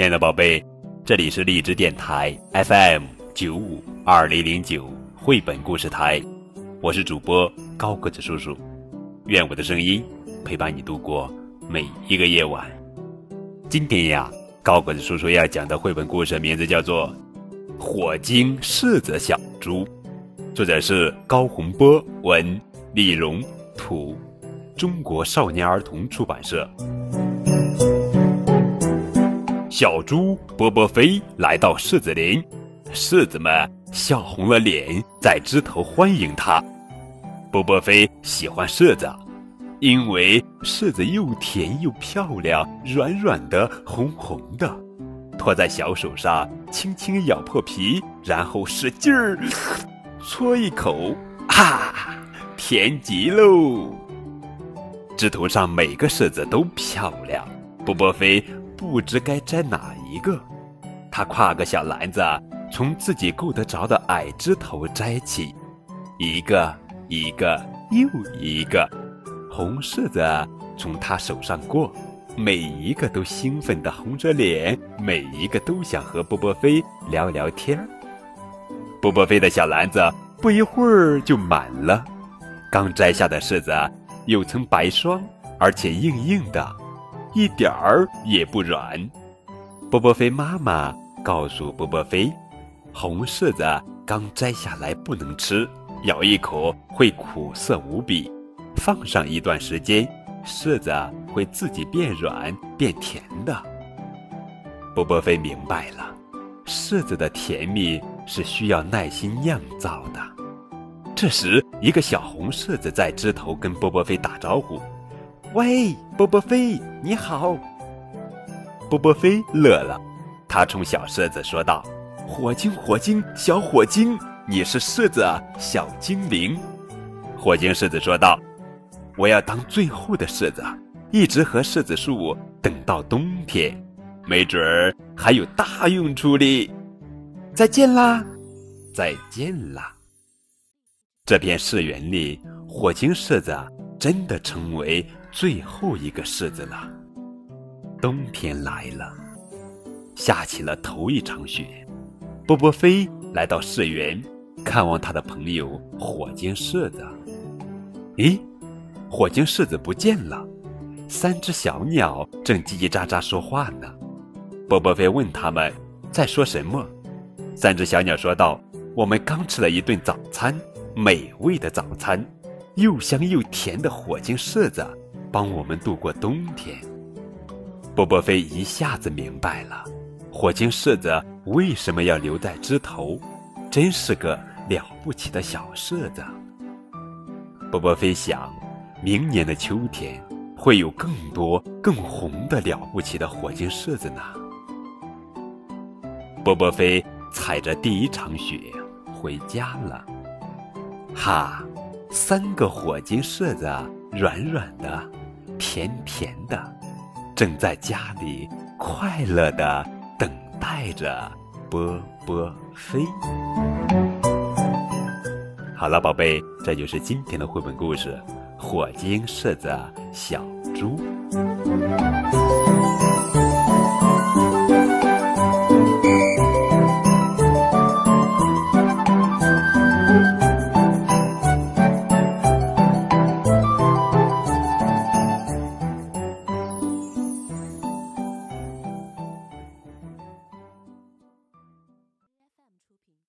亲爱的宝贝，这里是荔枝电台 FM 九五二零零九绘本故事台，我是主播高个子叔叔，愿我的声音陪伴你度过每一个夜晚。今天呀，高个子叔叔要讲的绘本故事名字叫做《火精柿子小猪》，作者是高洪波，文李荣，图，中国少年儿童出版社。小猪波波飞来到柿子林，柿子们笑红了脸，在枝头欢迎他。波波飞喜欢柿子，因为柿子又甜又漂亮，软软的，红红的。托在小手上，轻轻咬破皮，然后使劲儿搓一口，啊，甜极喽！枝头上每个柿子都漂亮，波波飞。不知该摘哪一个，他挎个小篮子，从自己够得着的矮枝头摘起，一个一个又一个，红柿子从他手上过，每一个都兴奋地红着脸，每一个都想和波波飞聊聊天。波波飞的小篮子不一会儿就满了，刚摘下的柿子有层白霜，而且硬硬的。一点儿也不软。波波飞妈妈告诉波波飞，红柿子刚摘下来不能吃，咬一口会苦涩无比。放上一段时间，柿子会自己变软变甜的。波波飞明白了，柿子的甜蜜是需要耐心酿造的。这时，一个小红柿子在枝头跟波波飞打招呼。喂，波波飞，你好。波波飞乐了，他冲小柿子说道：“火精，火精，小火精，你是柿子小精灵。”火精柿子说道：“我要当最后的柿子，一直和柿子树等到冬天，没准儿还有大用处哩。”再见啦，再见啦。这片柿园里，火精柿子真的成为。最后一个柿子了。冬天来了，下起了头一场雪。波波飞来到柿园，看望他的朋友火晶柿子。咦，火晶柿子不见了。三只小鸟正叽叽喳喳说话呢。波波飞问他们在说什么。三只小鸟说道：“我们刚吃了一顿早餐，美味的早餐，又香又甜的火晶柿子。”帮我们度过冬天。波波飞一下子明白了，火精柿子为什么要留在枝头，真是个了不起的小柿子。波波飞想，明年的秋天会有更多更红的了不起的火精柿子呢。波波飞踩着第一场雪回家了。哈，三个火精柿子软软的。甜甜的，正在家里快乐的等待着波波飞。好了，宝贝，这就是今天的绘本故事《火精柿子小猪》。